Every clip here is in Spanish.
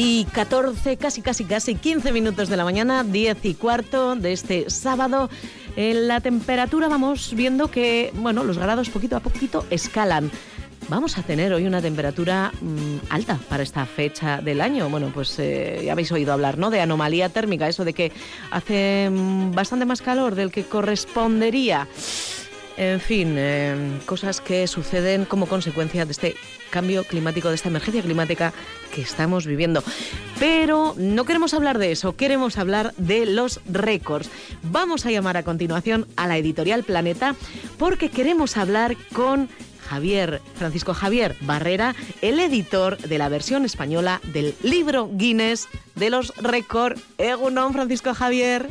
10 y 14, casi, casi, casi 15 minutos de la mañana, 10 y cuarto de este sábado. En la temperatura vamos viendo que, bueno, los grados poquito a poquito escalan. Vamos a tener hoy una temperatura mm, alta para esta fecha del año. Bueno, pues eh, ya habéis oído hablar, ¿no? De anomalía térmica, eso de que hace mm, bastante más calor del que correspondería. En fin, eh, cosas que suceden como consecuencia de este cambio climático, de esta emergencia climática que estamos viviendo. Pero no queremos hablar de eso, queremos hablar de los récords. Vamos a llamar a continuación a la editorial Planeta porque queremos hablar con Javier, Francisco Javier Barrera, el editor de la versión española del libro Guinness de los récords. Egunon, Francisco Javier.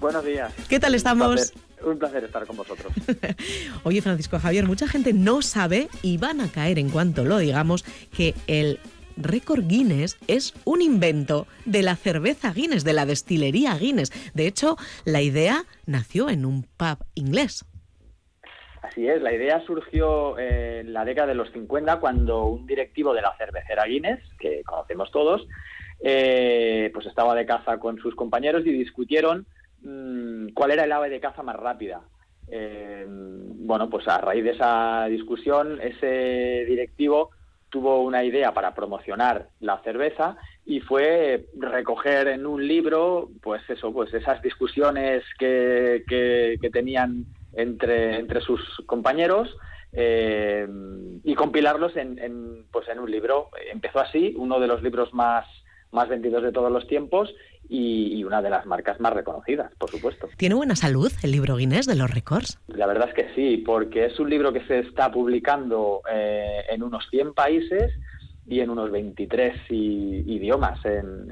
Buenos días. ¿Qué tal estamos? Un placer estar con vosotros. Oye, Francisco Javier, mucha gente no sabe y van a caer en cuanto lo digamos que el récord Guinness es un invento de la cerveza Guinness, de la destilería Guinness. De hecho, la idea nació en un pub inglés. Así es, la idea surgió en la década de los 50 cuando un directivo de la cervecera Guinness, que conocemos todos, eh, pues estaba de caza con sus compañeros y discutieron cuál era el ave de caza más rápida. Eh, bueno, pues a raíz de esa discusión, ese directivo tuvo una idea para promocionar la cerveza y fue recoger en un libro, pues eso, pues esas discusiones que, que, tenían entre, entre sus compañeros eh, y compilarlos en, en, pues en un libro. Empezó así, uno de los libros más más vendidos de todos los tiempos y, una de las marcas más reconocidas, por supuesto. ¿Tiene buena salud el libro Guinness de los récords? La verdad es que sí, porque es un libro que se está publicando eh, en unos 100 países y en unos 23 idiomas en,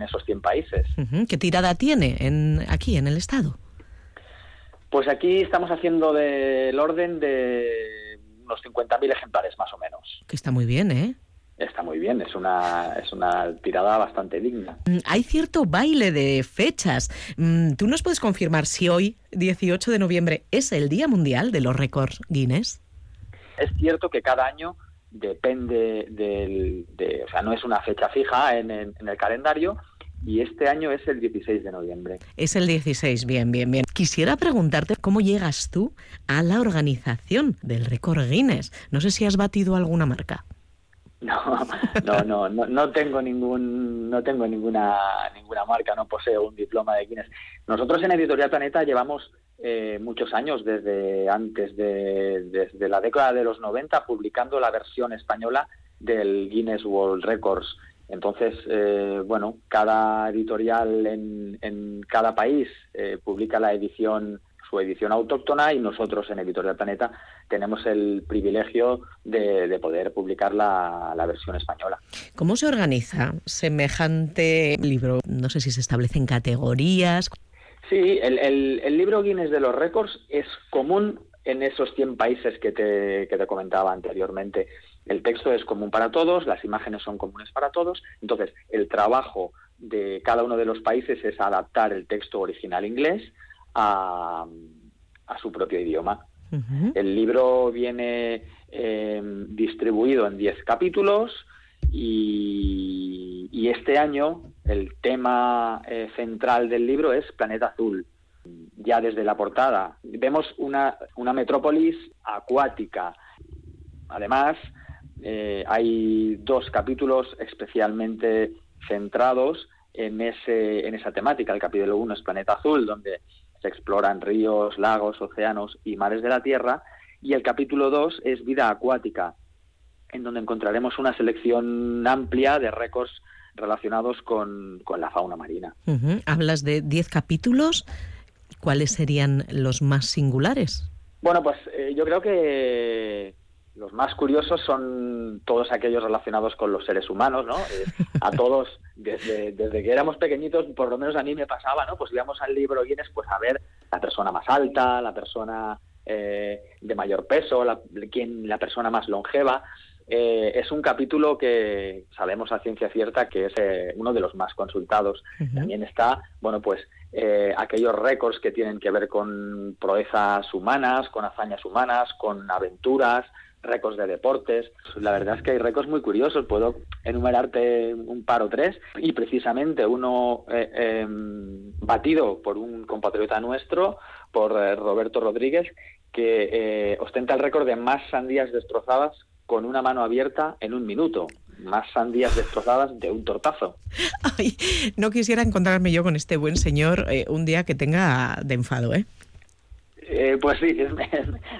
esos 100 países. ¿Qué tirada tiene en, aquí, en el Estado? Pues aquí estamos haciendo del orden de unos 50.000 ejemplares más o menos. Que está muy bien, ¿eh? Está muy bien, es una, es una tirada bastante digna. Mm, hay cierto baile de fechas. Mm, ¿Tú nos puedes confirmar si hoy, 18 de noviembre, es el Día Mundial de los Récords Guinness? Es cierto que cada año depende del... De, o sea, no es una fecha fija en, en, el calendario, y este año es el 16 de noviembre. Es el 16, bien, bien, bien. Quisiera preguntarte cómo llegas tú a la organización del récord Guinness. No sé si has batido alguna marca. No, no, no, no, tengo ningún, no tengo ninguna, ninguna marca, no poseo un diploma de Guinness. Nosotros en Editorial Planeta llevamos eh, muchos años, desde antes de desde la década de los 90, publicando la versión española del Guinness World Records. Entonces, eh, bueno, cada editorial en, en cada país eh, publica la edición su edición autóctona y nosotros en Editorial Planeta tenemos el privilegio de, poder publicar la, versión española. ¿Cómo se organiza semejante libro? No sé si se establecen categorías. Sí, el, libro Guinness de los récords es común en esos 100 países que te, que te comentaba anteriormente. El texto es común para todos, las imágenes son comunes para todos, entonces el trabajo de cada uno de los países es adaptar el texto original inglés a, su propio idioma. El libro viene eh, distribuido en 10 capítulos y, este año el tema eh, central del libro es Planeta Azul. Ya desde la portada vemos una, una metrópolis acuática. Además, eh, hay dos capítulos especialmente centrados en, ese, en esa temática. El capítulo 1 es Planeta Azul, donde se exploran ríos, lagos, océanos y mares de la Tierra, y el capítulo 2 es vida acuática, en donde encontraremos una selección amplia de récords relacionados con, la fauna marina. Hablas de 10 capítulos, ¿cuáles serían los más singulares? Bueno, pues eh, yo creo que los más curiosos son todos aquellos relacionados con los seres humanos, ¿no? Eh, a todos, desde, desde que éramos pequeñitos, por lo menos a mí me pasaba, ¿no? Pues íbamos al libro Guinness pues a ver la persona más alta, la persona eh, de mayor peso, la, quien, la persona más longeva. Eh, es un capítulo que sabemos a ciencia cierta que es uno de los más consultados. También está, bueno, pues aquellos récords que tienen que ver con proezas humanas, con hazañas humanas, con aventuras, récords de deportes. La verdad es que hay récords muy curiosos, puedo enumerarte un par o tres, y precisamente uno eh, em, batido por un compatriota nuestro, por eh, Roberto Rodríguez, que eh, ostenta el récord de más sandías destrozadas con una mano abierta en un minuto. Más sandías destrozadas de un tortazo. Ay, no quisiera encontrarme yo con este buen señor un día que tenga de enfado, ¿eh? Eh, pues sí, es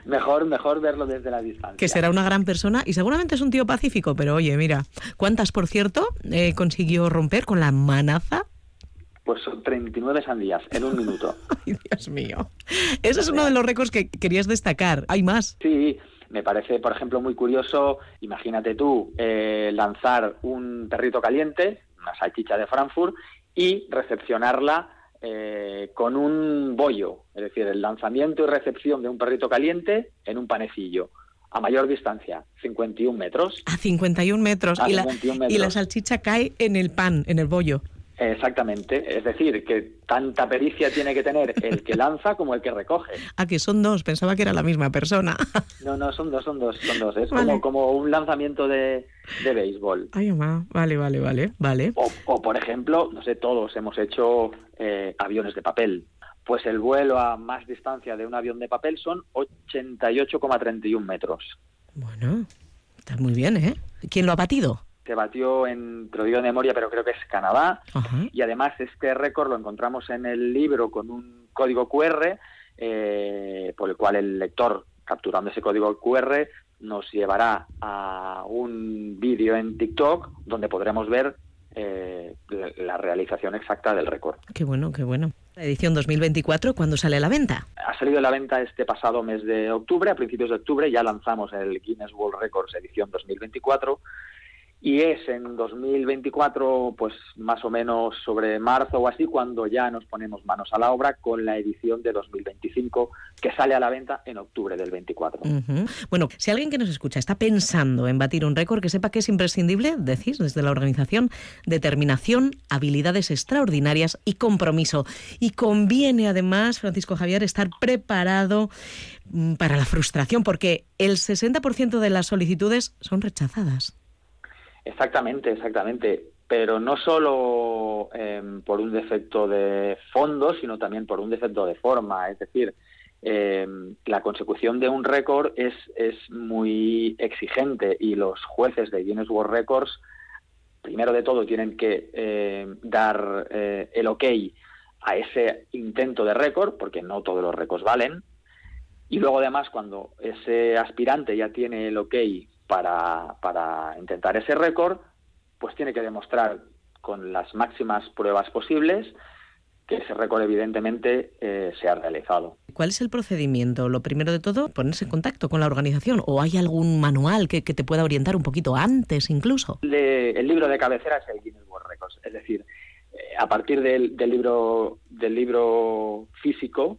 mejor, mejor verlo desde la distancia. Que será una gran persona y seguramente es un tío pacífico, pero oye, mira, ¿cuántas, por cierto, eh, consiguió romper con la manaza? Pues son 39 sandías en un minuto. Ay, Dios mío. Ese es uno de los récords que querías destacar. ¿Hay más? Sí, me parece, por ejemplo, muy curioso, imagínate tú, eh, lanzar un perrito caliente, una salchicha de Frankfurt, y recepcionarla eh, con un bollo, es decir, el lanzamiento y recepción de un perrito caliente en un panecillo a mayor distancia, 51 metros. A 51 metros. y, metros. y la salchicha cae en el pan, en el bollo. Exactamente, es decir, que tanta pericia tiene que tener el que lanza como el que recoge. Ah, que son dos, pensaba que era la misma persona. No, no, son dos, son dos, son dos. Es como, como un lanzamiento de, de béisbol. Ay, mamá, vale, vale, vale, vale. O, o, por ejemplo, no sé, todos hemos hecho eh, aviones de papel. Pues el vuelo a más distancia de un avión de papel son 88,31 metros. Bueno, está muy bien, ¿eh? ¿Quién lo ha batido? Se batió en, te lo digo de memoria, pero creo que es Canadá. Y además este récord lo encontramos en el libro con un código QR, eh, por el cual el lector, capturando ese código QR, nos llevará a un vídeo en TikTok donde podremos ver eh, la realización exacta del récord. Qué bueno, qué bueno. La edición 2024, ¿cuándo sale a la venta? Ha salido a la venta este pasado mes de octubre, a principios de octubre ya lanzamos el Guinness World Records edición 2024 y es en 2024, pues más o menos sobre marzo o así, cuando ya nos ponemos manos a la obra con la edición de 2025 que sale a la venta en octubre del 24. Bueno, si alguien que nos escucha está pensando en batir un récord, que sepa que es imprescindible, decís desde la organización, determinación, habilidades extraordinarias y compromiso. Y conviene además, Francisco Javier, estar preparado mm, para la frustración, porque el 60% de las solicitudes son rechazadas. Exactamente, exactamente. Pero no solo em, por un defecto de fondo, sino también por un defecto de forma. Es decir, em, la consecución de un récord es, es muy exigente y los jueces de Guinness World Records, primero de todo, tienen que em, dar eh, el ok a ese intento de récord, porque no todos los récords valen. Y luego, además, cuando ese aspirante ya tiene el ok para, para intentar ese récord, pues tiene que demostrar con las máximas pruebas posibles que ese récord evidentemente eh, se ha realizado. ¿Cuál es el procedimiento? Lo primero de todo, ponerse en contacto con la organización o hay algún manual que, te pueda orientar un poquito antes incluso. el libro de cabecera es el Guinness World Records, es decir, eh, a partir del, libro del libro físico,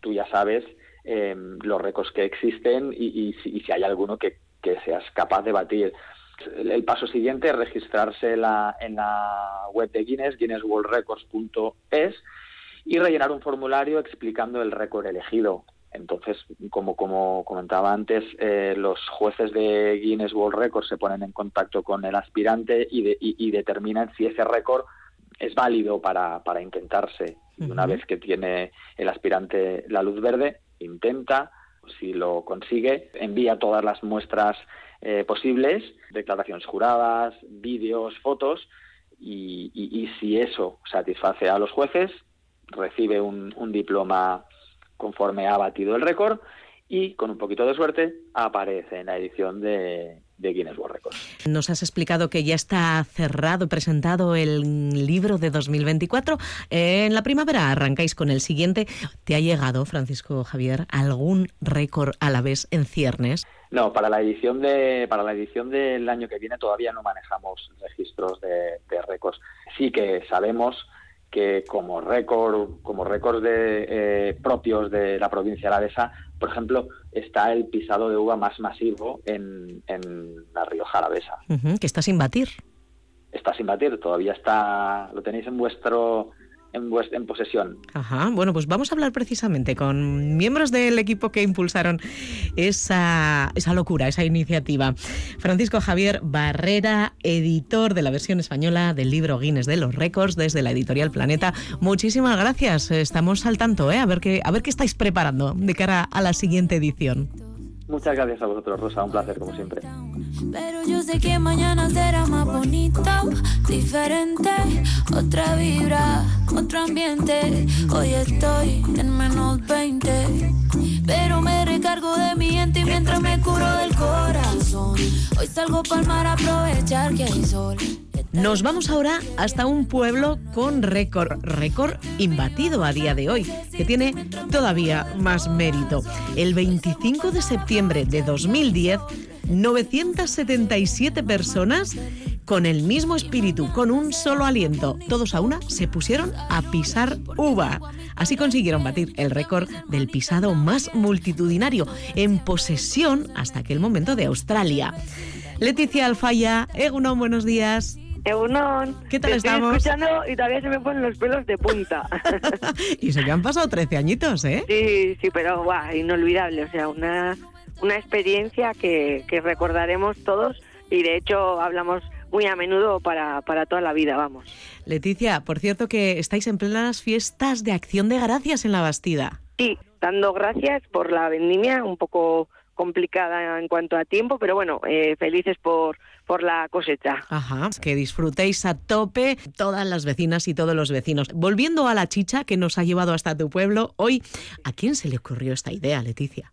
tú ya sabes eh, los récords que existen y si hay alguno que que seas capaz de batir. El paso siguiente es registrarse la, en la web de Guinness, guinnessworldrecords.es, y rellenar un formulario explicando el récord elegido. Entonces, como, como comentaba antes, eh, los jueces de Guinness World Records se ponen en contacto con el aspirante y, y, determinan si ese récord es válido para, para intentarse. Y una vez que tiene el aspirante la luz verde, intenta, si lo consigue, envía todas las muestras eh, posibles, declaraciones juradas, vídeos, fotos, y, si eso satisface a los jueces, recibe un, un diploma conforme ha batido el récord y con un poquito de suerte aparece en la edición de, de Guinness World Records. Nos has explicado que ya está cerrado, presentado el libro de 2024. En la primavera arrancáis con el siguiente. ¿Te ha llegado, Francisco Javier, algún récord a la vez en ciernes? No, para la edición de para la edición del año que viene todavía no manejamos registros de, de récords. Sí que sabemos que como récord como récords de, eh, propios de la provincia alavesa, por ejemplo, está el pisado de uva más masivo en, en la Rioja alavesa. que está sin batir. Está sin batir, todavía está, lo tenéis en vuestro en, posesión. Ajá, bueno, pues vamos a hablar precisamente con miembros del equipo que impulsaron esa, esa locura, esa iniciativa. Francisco Javier Barrera, editor de la versión española del libro Guinness de los Récords desde la editorial Planeta. Muchísimas gracias, estamos al tanto, ¿eh? a, ver qué, a ver qué estáis preparando de cara a la siguiente edición. Muchas gracias a vosotros, Rosa. Un placer, como siempre. Pero yo sé que mañana será más bonito, diferente, otra vibra, otro ambiente. Hoy estoy en menos 20, pero me recargo de mi gente mientras me curo del corazón. Hoy salgo para mar a aprovechar que hay sol. Nos vamos ahora hasta un pueblo con récord, récord imbatido a día de hoy, que tiene todavía más mérito. El 25 de septiembre de 2010, 977 personas con el mismo espíritu, con un solo aliento, todos a una, se pusieron a pisar uva. Así consiguieron batir el récord del pisado más multitudinario en posesión hasta aquel momento de Australia. Leticia Alfaya, Egunon, buenos días. Egunon. ¿Qué tal Te estamos? Estoy escuchando y todavía se me ponen los pelos de punta. y se que han pasado 13 añitos, ¿eh? Sí, sí, pero guau, inolvidable. O sea, una, una experiencia que, que recordaremos todos y de hecho hablamos muy a menudo para, para toda la vida, vamos. Leticia, por cierto que estáis en plenas fiestas de acción de gracias en la Bastida. Sí, dando gracias por la vendimia, un poco complicada en cuanto a tiempo, pero bueno, eh, felices por, por la cosecha. Ajá, que disfrutéis a tope todas las vecinas y todos los vecinos. Volviendo a la chicha que nos ha llevado hasta tu pueblo, hoy, ¿a quién se le ocurrió esta idea, Leticia?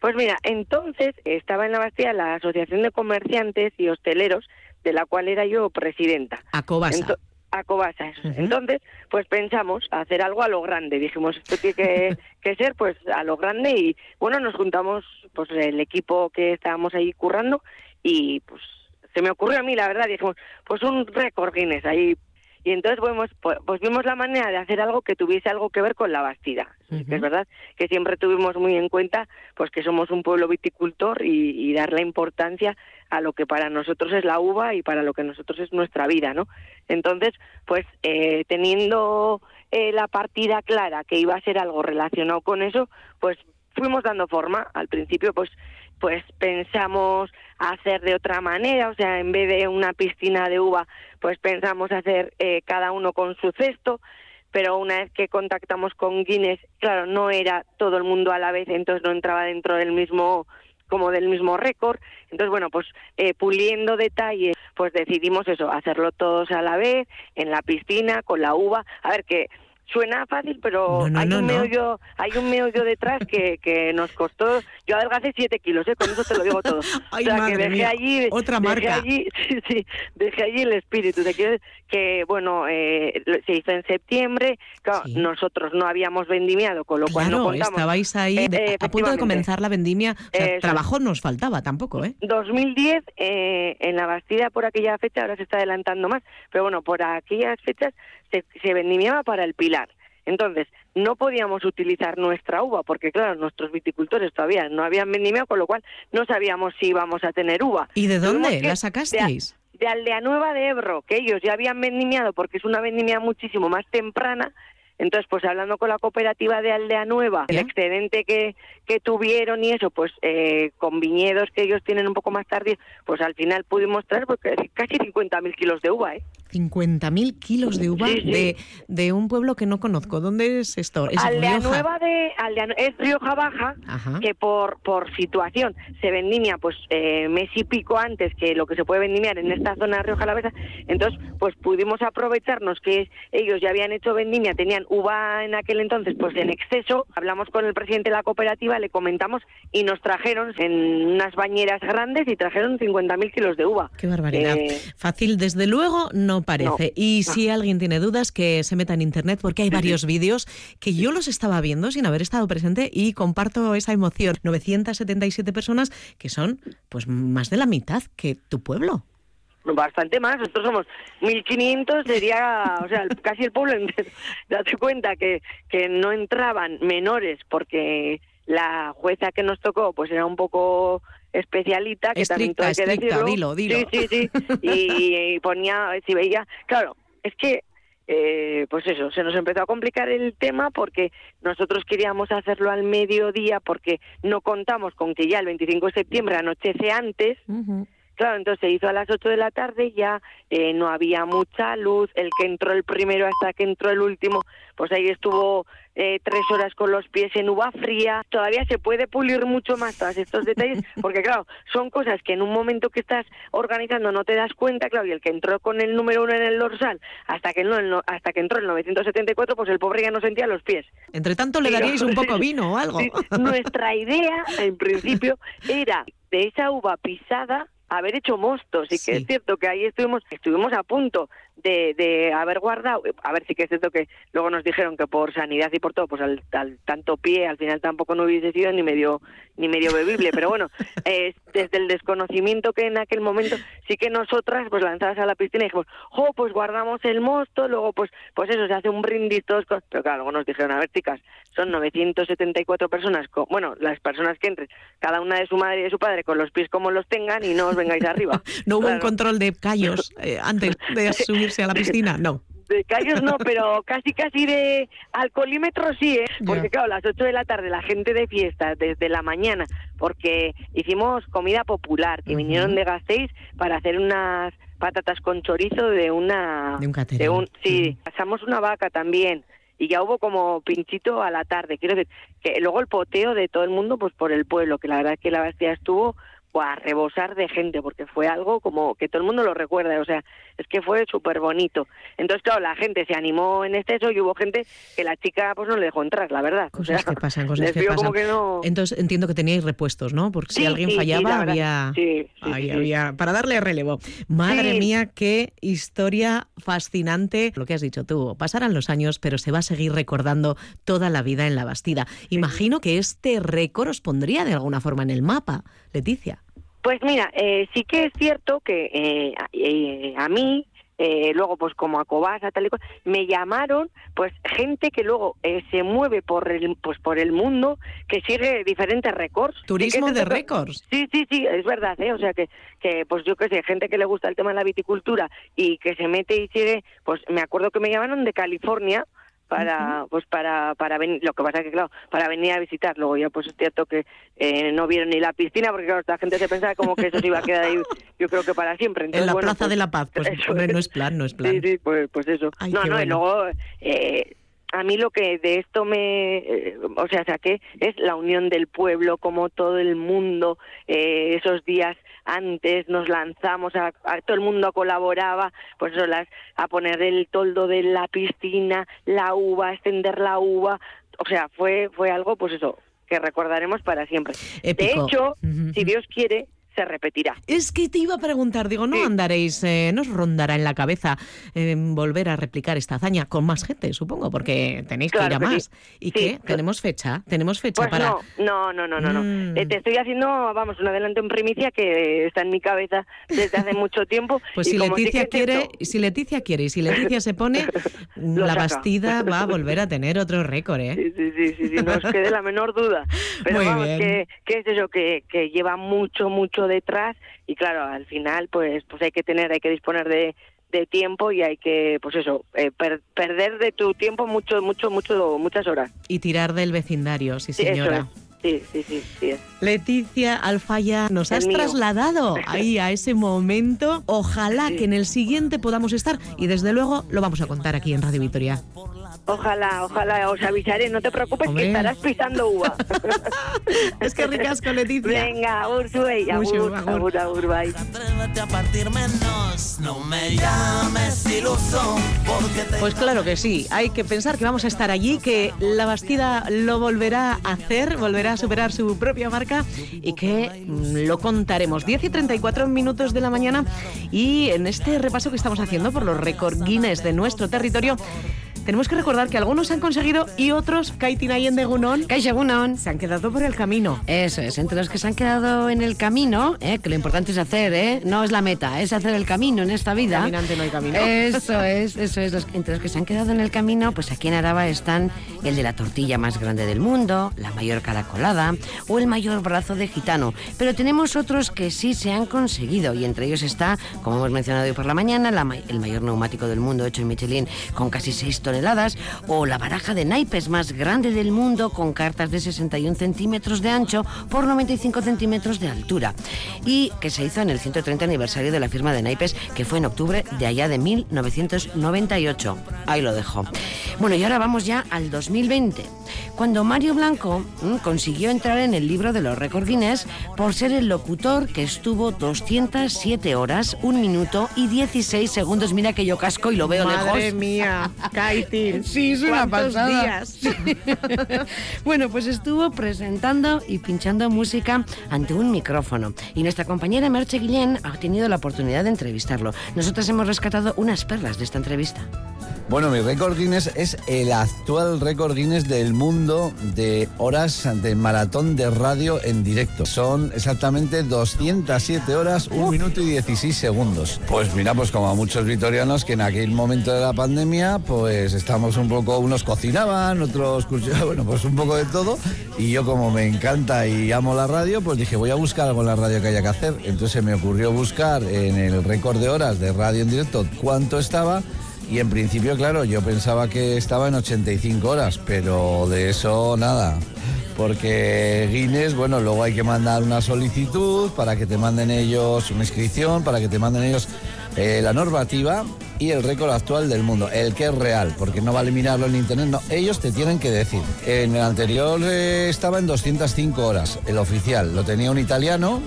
Pues mira, entonces estaba en la Bastida la Asociación de Comerciantes y Hosteleros, de la cual era yo presidenta. A Cobasa. Ento- a Cobasa, eso. Entonces, pues pensamos hacer algo a lo grande. Dijimos, esto tiene que, que ser pues a lo grande y bueno, nos juntamos pues el equipo que estábamos ahí currando y pues se me ocurrió a mí, la verdad, dijimos, pues un récord Guinness ahí. Y entonces pues, pues, pues vimos la manera de hacer algo que tuviese algo que ver con la Bastida. Que es verdad que siempre tuvimos muy en cuenta pues que somos un pueblo viticultor y, y dar la importancia a lo que para nosotros es la uva y para lo que nosotros es nuestra vida, ¿no? Entonces, pues eh, teniendo eh, la partida clara que iba a ser algo relacionado con eso, pues fuimos dando forma. Al principio, pues pues pensamos hacer de otra manera, o sea, en vez de una piscina de uva, pues pensamos hacer eh, cada uno con su cesto, pero una vez que contactamos con Guinness, claro, no era todo el mundo a la vez, entonces no entraba dentro del mismo como del mismo récord. Entonces, bueno, pues eh, puliendo detalles, pues decidimos eso, hacerlo todos a la vez, en la piscina, con la uva. A ver, que suena fácil, pero No, no, hay, no, un meollo, hay un meollo detrás que, que nos costó... Yo adelgacé siete kilos, ¿eh? con eso te lo digo todo. Ay, o sea, que dejé mía, allí... otra dejé marca. allí, sí, sí, dejé allí el espíritu. De que, que bueno, eh, se hizo en septiembre, claro, Sí. nosotros no habíamos vendimiado, con lo cual no Claro, contamos. estabais ahí Eh, de- a punto de comenzar la vendimia. O sea, trabajo nos faltaba tampoco, ¿eh? 2010 eh, en la Bastida por aquella fecha, ahora se está adelantando más, pero bueno, por aquellas fechas se, se vendimiaba para el Pilar. Entonces, no podíamos utilizar nuestra uva porque, claro, nuestros viticultores todavía no habían vendimiado, con lo cual no sabíamos si íbamos a tener uva. ¿Y de dónde la sacasteis? De Aldea Nueva de Ebro, que ellos ya habían vendimiado porque es una vendimia muchísimo más temprana. Entonces, pues hablando con la cooperativa de Aldea Nueva, el excedente que, que tuvieron y eso, pues eh, con viñedos que ellos tienen un poco más tarde, pues al final pudimos traer porque casi 50.000 kilos de uva, ¿eh? 50.000 kilos de uva Sí, sí. De, de un pueblo que no conozco. ¿Dónde es esto? ¿Es Aldea Rioja? Nueva de Aldea es Rioja Baja, Ajá. que por, por situación se vendimia pues eh, mes y pico antes que lo que se puede vendimiar en esta zona de Rioja Alavesa, entonces pues pudimos aprovecharnos que ellos ya habían hecho vendimia, tenían uva en aquel entonces pues en exceso, hablamos con el presidente de la cooperativa, le comentamos y nos trajeron en unas bañeras grandes y trajeron 50.000 kilos de uva. Qué barbaridad. Eh, Fácil, desde luego, no parece. No, y si alguien tiene dudas, que se meta en internet, porque hay varios vídeos que yo los estaba viendo sin haber estado presente y comparto esa emoción. 977 personas que son pues más de la mitad que tu pueblo. Bastante más, nosotros somos 1.500, sería, o sea, casi el pueblo entero. Date cuenta que, que no entraban menores porque la jueza que nos tocó pues era un poco especialita, que también Estricta, todo hay que decirlo. dilo, dilo. Sí, sí, sí, y, y ponía, si veía, claro, es que eh, pues eso, se nos empezó a complicar el tema porque nosotros queríamos hacerlo al mediodía porque no contamos con que ya el 25 de septiembre anochece antes. Claro, entonces se hizo a las 8 de la tarde, ya eh, no había mucha luz, el que entró el primero hasta que entró el último, pues ahí estuvo eh, tres horas con los pies en uva fría. Todavía se puede pulir mucho más todos estos detalles, porque claro, son cosas que en un momento que estás organizando no te das cuenta, claro, y el que entró con el número uno en el dorsal, hasta que, no, hasta que entró el 974, pues el pobre ya no sentía los pies. Entre tanto, le daríais un poco vino o algo. nuestra idea, en principio, era de esa uva pisada haber hecho mostos y que es cierto que ahí estuvimos estuvimos a punto de, de haber guardado a ver si que es cierto que luego nos dijeron que por sanidad y por todo pues al, tanto pie al final tampoco no hubiese sido ni medio ni medio bebible pero bueno desde el desconocimiento que en aquel momento sí que nosotras pues lanzadas a la piscina dijimos jo pues guardamos el mosto luego pues pues eso se hace un brindis todos pero claro luego nos dijeron a ver chicas son 974 personas con, bueno las personas que entren cada una de su madre y de su padre con los pies como los tengan y no os vengáis arriba. no hubo un control de callos eh, antes de subirse a la piscina, no. De callos no, pero casi casi de alcoholímetro sí, ¿eh? Porque claro, a las 8 de la tarde la gente de fiesta, desde la mañana, porque hicimos comida popular, que vinieron de Gasteiz para hacer unas patatas con chorizo de una... De un catering. sí, pasamos una vaca también y ya hubo como pinchito a la tarde. Quiero decir, que luego el poteo de todo el mundo, pues por el pueblo, que la verdad es que la Bastilla estuvo a rebosar de gente, porque fue algo como que todo el mundo lo recuerda, o sea, es que fue súper bonito. Entonces, claro, la gente se animó en exceso y hubo gente que la chica pues no le dejó entrar, la verdad. Cosas que pasan, cosas que pasan. Entonces entiendo que teníais repuestos, ¿no? Porque si alguien fallaba había, había, para darle relevo. Madre mía, qué historia fascinante. Lo que has dicho tú, pasarán los años, pero se va a seguir recordando toda la vida en la Bastida. Imagino que este récord os pondría de alguna forma en el mapa, Leticia. Pues mira, eh, sí que es cierto que eh, eh, a mí, luego pues como a Cobasa, tal y cual, me llamaron pues gente que luego se mueve por el, pues por el mundo, que sigue diferentes récords. Turismo de récords. Sí, sí, sí, es verdad, o sea que, que pues yo qué sé, gente que le gusta el tema de la viticultura y que se mete y sigue, pues me acuerdo que me llamaron de California, para pues para para venir lo que pasa es que claro para venir a visitar luego ya pues es cierto que eh, no vieron ni la piscina porque claro la gente se pensaba como que eso se iba a quedar ahí yo creo que para siempre. En la plaza de pues, la paz pues no es. plan no es plan. Sí sí pues pues eso. No no y luego eh, a mí lo que de esto me, eh, o sea, saqué es la unión del pueblo, como todo el mundo, eh, esos días antes nos lanzamos, a, todo el mundo colaboraba, pues eso, las, a poner el toldo de la piscina, la uva, extender la uva, o sea, fue, fue algo, pues eso, que recordaremos para siempre. De hecho, si Dios quiere, se repetirá. Es que te iba a preguntar, digo, ¿no andaréis, eh, nos rondará en la cabeza eh, volver a replicar esta hazaña con más gente, supongo, porque tenéis que ir a más? ¿Y qué? ¿Tenemos fecha? ¿Tenemos fecha pues para...? No, no, no, no, no. Mm. Eh, te estoy haciendo, vamos, un adelanto en primicia que está en mi cabeza desde hace mucho tiempo. Pues si Leticia quiere, si Leticia quiere y si Leticia se pone, la Bastida va a volver a tener otro récord, ¿eh? Sí, sí, sí, sí, no os quede la menor duda. Pero Muy vamos, bien. Que, que es eso, que, que lleva mucho, mucho detrás y claro, al final pues pues hay que tener, hay que disponer de, de tiempo y hay que, pues eso, eh, perder de tu tiempo mucho, mucho, mucho, muchas horas. Y tirar del vecindario, sí señora. Sí, sí, sí, sí. Leticia Alfaya, nos has trasladado ahí a ese momento. Ojalá que en el siguiente podamos estar y desde luego lo vamos a contar aquí en Radio Victoria. Ojalá, ojalá, os avisaré, no te preocupes que estarás pisando uva. es que ricasco, Leticia. Venga, Ursuey, agur, agur, agur, bye. a partir menos, no me llames iluso, Pues claro que sí, hay que pensar que vamos a estar allí, que la Bastida lo volverá a hacer, volverá a superar su propia marca y que mm, lo contaremos. 10 y 34 minutos de la mañana y en este repaso que estamos haciendo por los récord Guinness de nuestro territorio, tenemos que recordar que algunos han conseguido y otros, Kaitinayen de Gunón, se han quedado por el camino. Eso es, entre los que se han quedado en el camino, eh, que lo importante es hacer, eh, no es la meta, es hacer el camino en esta vida. Caminante no hay camino. Eso es, eso es. entre los que se han quedado en el camino, pues aquí en Araba están el de la tortilla más grande del mundo, la mayor caracolada o el mayor brazo de gitano. Pero tenemos otros que sí se han conseguido y entre ellos está, como hemos mencionado hoy por la mañana, la el mayor neumático del mundo hecho en Michelin con casi 6 toneladas o la baraja de naipes más grande del mundo con cartas de 61 centímetros de ancho por 95 centímetros de altura y que se hizo en el 130 aniversario de la firma de naipes que fue en octubre de allá de 1998. Ahí lo dejo. Bueno, y ahora vamos ya al 2020, cuando Mario Blanco mm, consiguió entrar en el libro de los récords Guinness por ser el locutor que estuvo 207 horas, 1 minuto y 16 segundos. Mira que yo casco y lo veo Madre lejos. mía, Kaiti. Sí, es una ¿Cuántos pasada. días? bueno, pues estuvo presentando y pinchando música ante un micrófono. Y nuestra compañera Merche Guillén ha tenido la oportunidad de entrevistarlo. Nosotros hemos rescatado unas perlas de esta entrevista. Bueno, mi récord Guinness es el actual récord Guinness del mundo de horas de maratón de radio en directo. Son exactamente 207 horas, 1 minuto y 16 segundos. Pues mira, pues como a muchos vitorianos que en aquel momento de la pandemia, pues estamos un poco, unos cocinaban, otros, bueno, pues un poco de todo. Y yo como me encanta y amo la radio, pues dije, voy a buscar algo en la radio que haya que hacer. Entonces se me ocurrió buscar en el récord de horas de radio en directo cuánto estaba. Y en principio, claro, yo pensaba que estaba en 85 horas, pero de eso nada. Porque Guinness, bueno, luego hay que mandar una solicitud para que te manden ellos una inscripción, para que te manden ellos eh, la normativa y el récord actual del mundo, el que es real, porque no vale mirarlo en internet, no, ellos te tienen que decir. En el anterior eh, estaba en 205 horas, el oficial, lo tenía un italiano,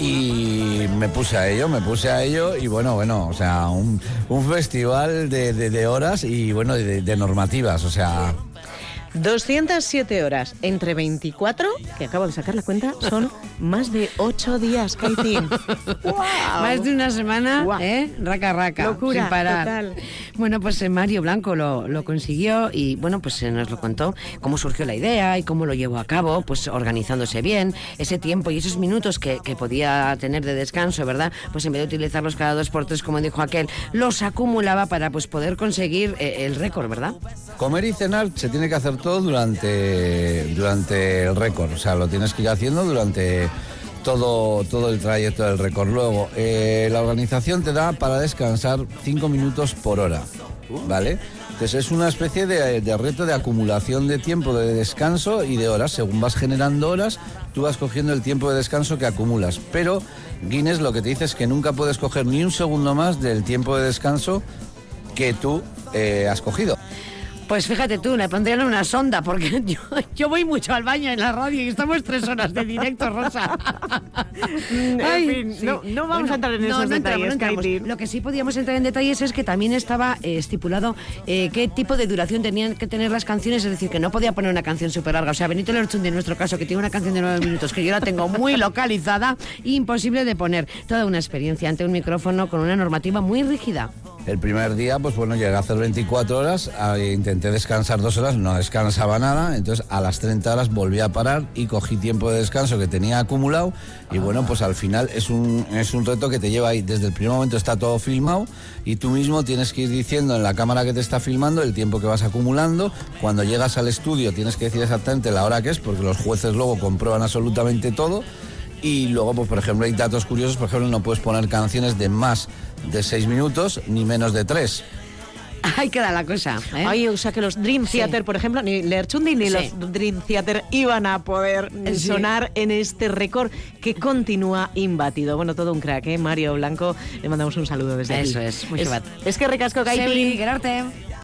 y me puse a ello, me puse a ello y bueno, bueno, o sea, un, festival de, de- horas y bueno, de, de normativas, o sea, 207 horas entre 24, que acabo de sacar la cuenta, son más de 8 días, Kaiti. Más de una semana. ¿eh? Raca, raca. Locura, sin parar. total. Bueno, pues eh, Mario Blanco lo, lo consiguió y, bueno, pues eh, nos lo contó cómo surgió la idea y cómo lo llevó a cabo, pues organizándose bien, ese tiempo y esos minutos que, que podía tener de descanso, ¿verdad? Pues en vez de utilizarlos cada dos por tres, como dijo aquel, los acumulaba para pues poder conseguir eh, el récord, ¿verdad? comer y cenar se tiene que hacer todo durante, durante el récord, o sea, lo tienes que ir haciendo durante todo, todo el trayecto del récord. Luego, eh, la organización te da para descansar 5 minutos por hora, ¿vale? Entonces es una especie de, reto de acumulación de tiempo de descanso y de horas. Según vas generando horas, tú vas cogiendo el tiempo de descanso que acumulas. Pero Guinness lo que te dice es que nunca puedes coger ni un segundo más del tiempo de descanso que tú eh, has cogido. Pues fíjate tú, le pondrían una sonda, porque yo, yo voy mucho al baño en la radio y estamos tres horas de directo, Rosa. en fin, no- no vamos a entrar en esos detalles, Kaiti. Lo que sí podíamos entrar en detalles es que también estaba eh, estipulado eh, qué tipo de duración tenían que tener las canciones, es decir, que no podía poner una canción súper larga. O sea, Benito Lerchundi, en nuestro caso, que tiene una canción de nueve minutos, que yo la tengo muy localizada, imposible de poner. Toda una experiencia ante un micrófono con una normativa muy rígida. El primer día, pues bueno, llegué a hacer 24 horas, intenté descansar dos horas, no descansaba nada, entonces a las 30 horas volví a parar y cogí tiempo de descanso que tenía acumulado y bueno, pues al final es un, es un reto que te lleva ahí, desde el primer momento está todo filmado y tú mismo tienes que ir diciendo en la cámara que te está filmando el tiempo que vas acumulando, cuando llegas al estudio tienes que decir exactamente la hora que es, porque los jueces luego comprueban absolutamente todo. Y luego, pues por ejemplo, hay datos curiosos, por ejemplo, no puedes poner canciones de más de seis minutos ni menos de tres. Ahí queda la cosa. ¿eh? Ay, o sea que los Dream Sí. Theater, por ejemplo, ni Lerchundi ni Sí. los Dream Theater iban a poder Sí. sonar en este récord que continúa imbatido. Bueno, todo un crack, ¿eh? Mario Blanco, le mandamos un saludo desde aquí. Eso es, mucho es, es que recasco, Kaiti.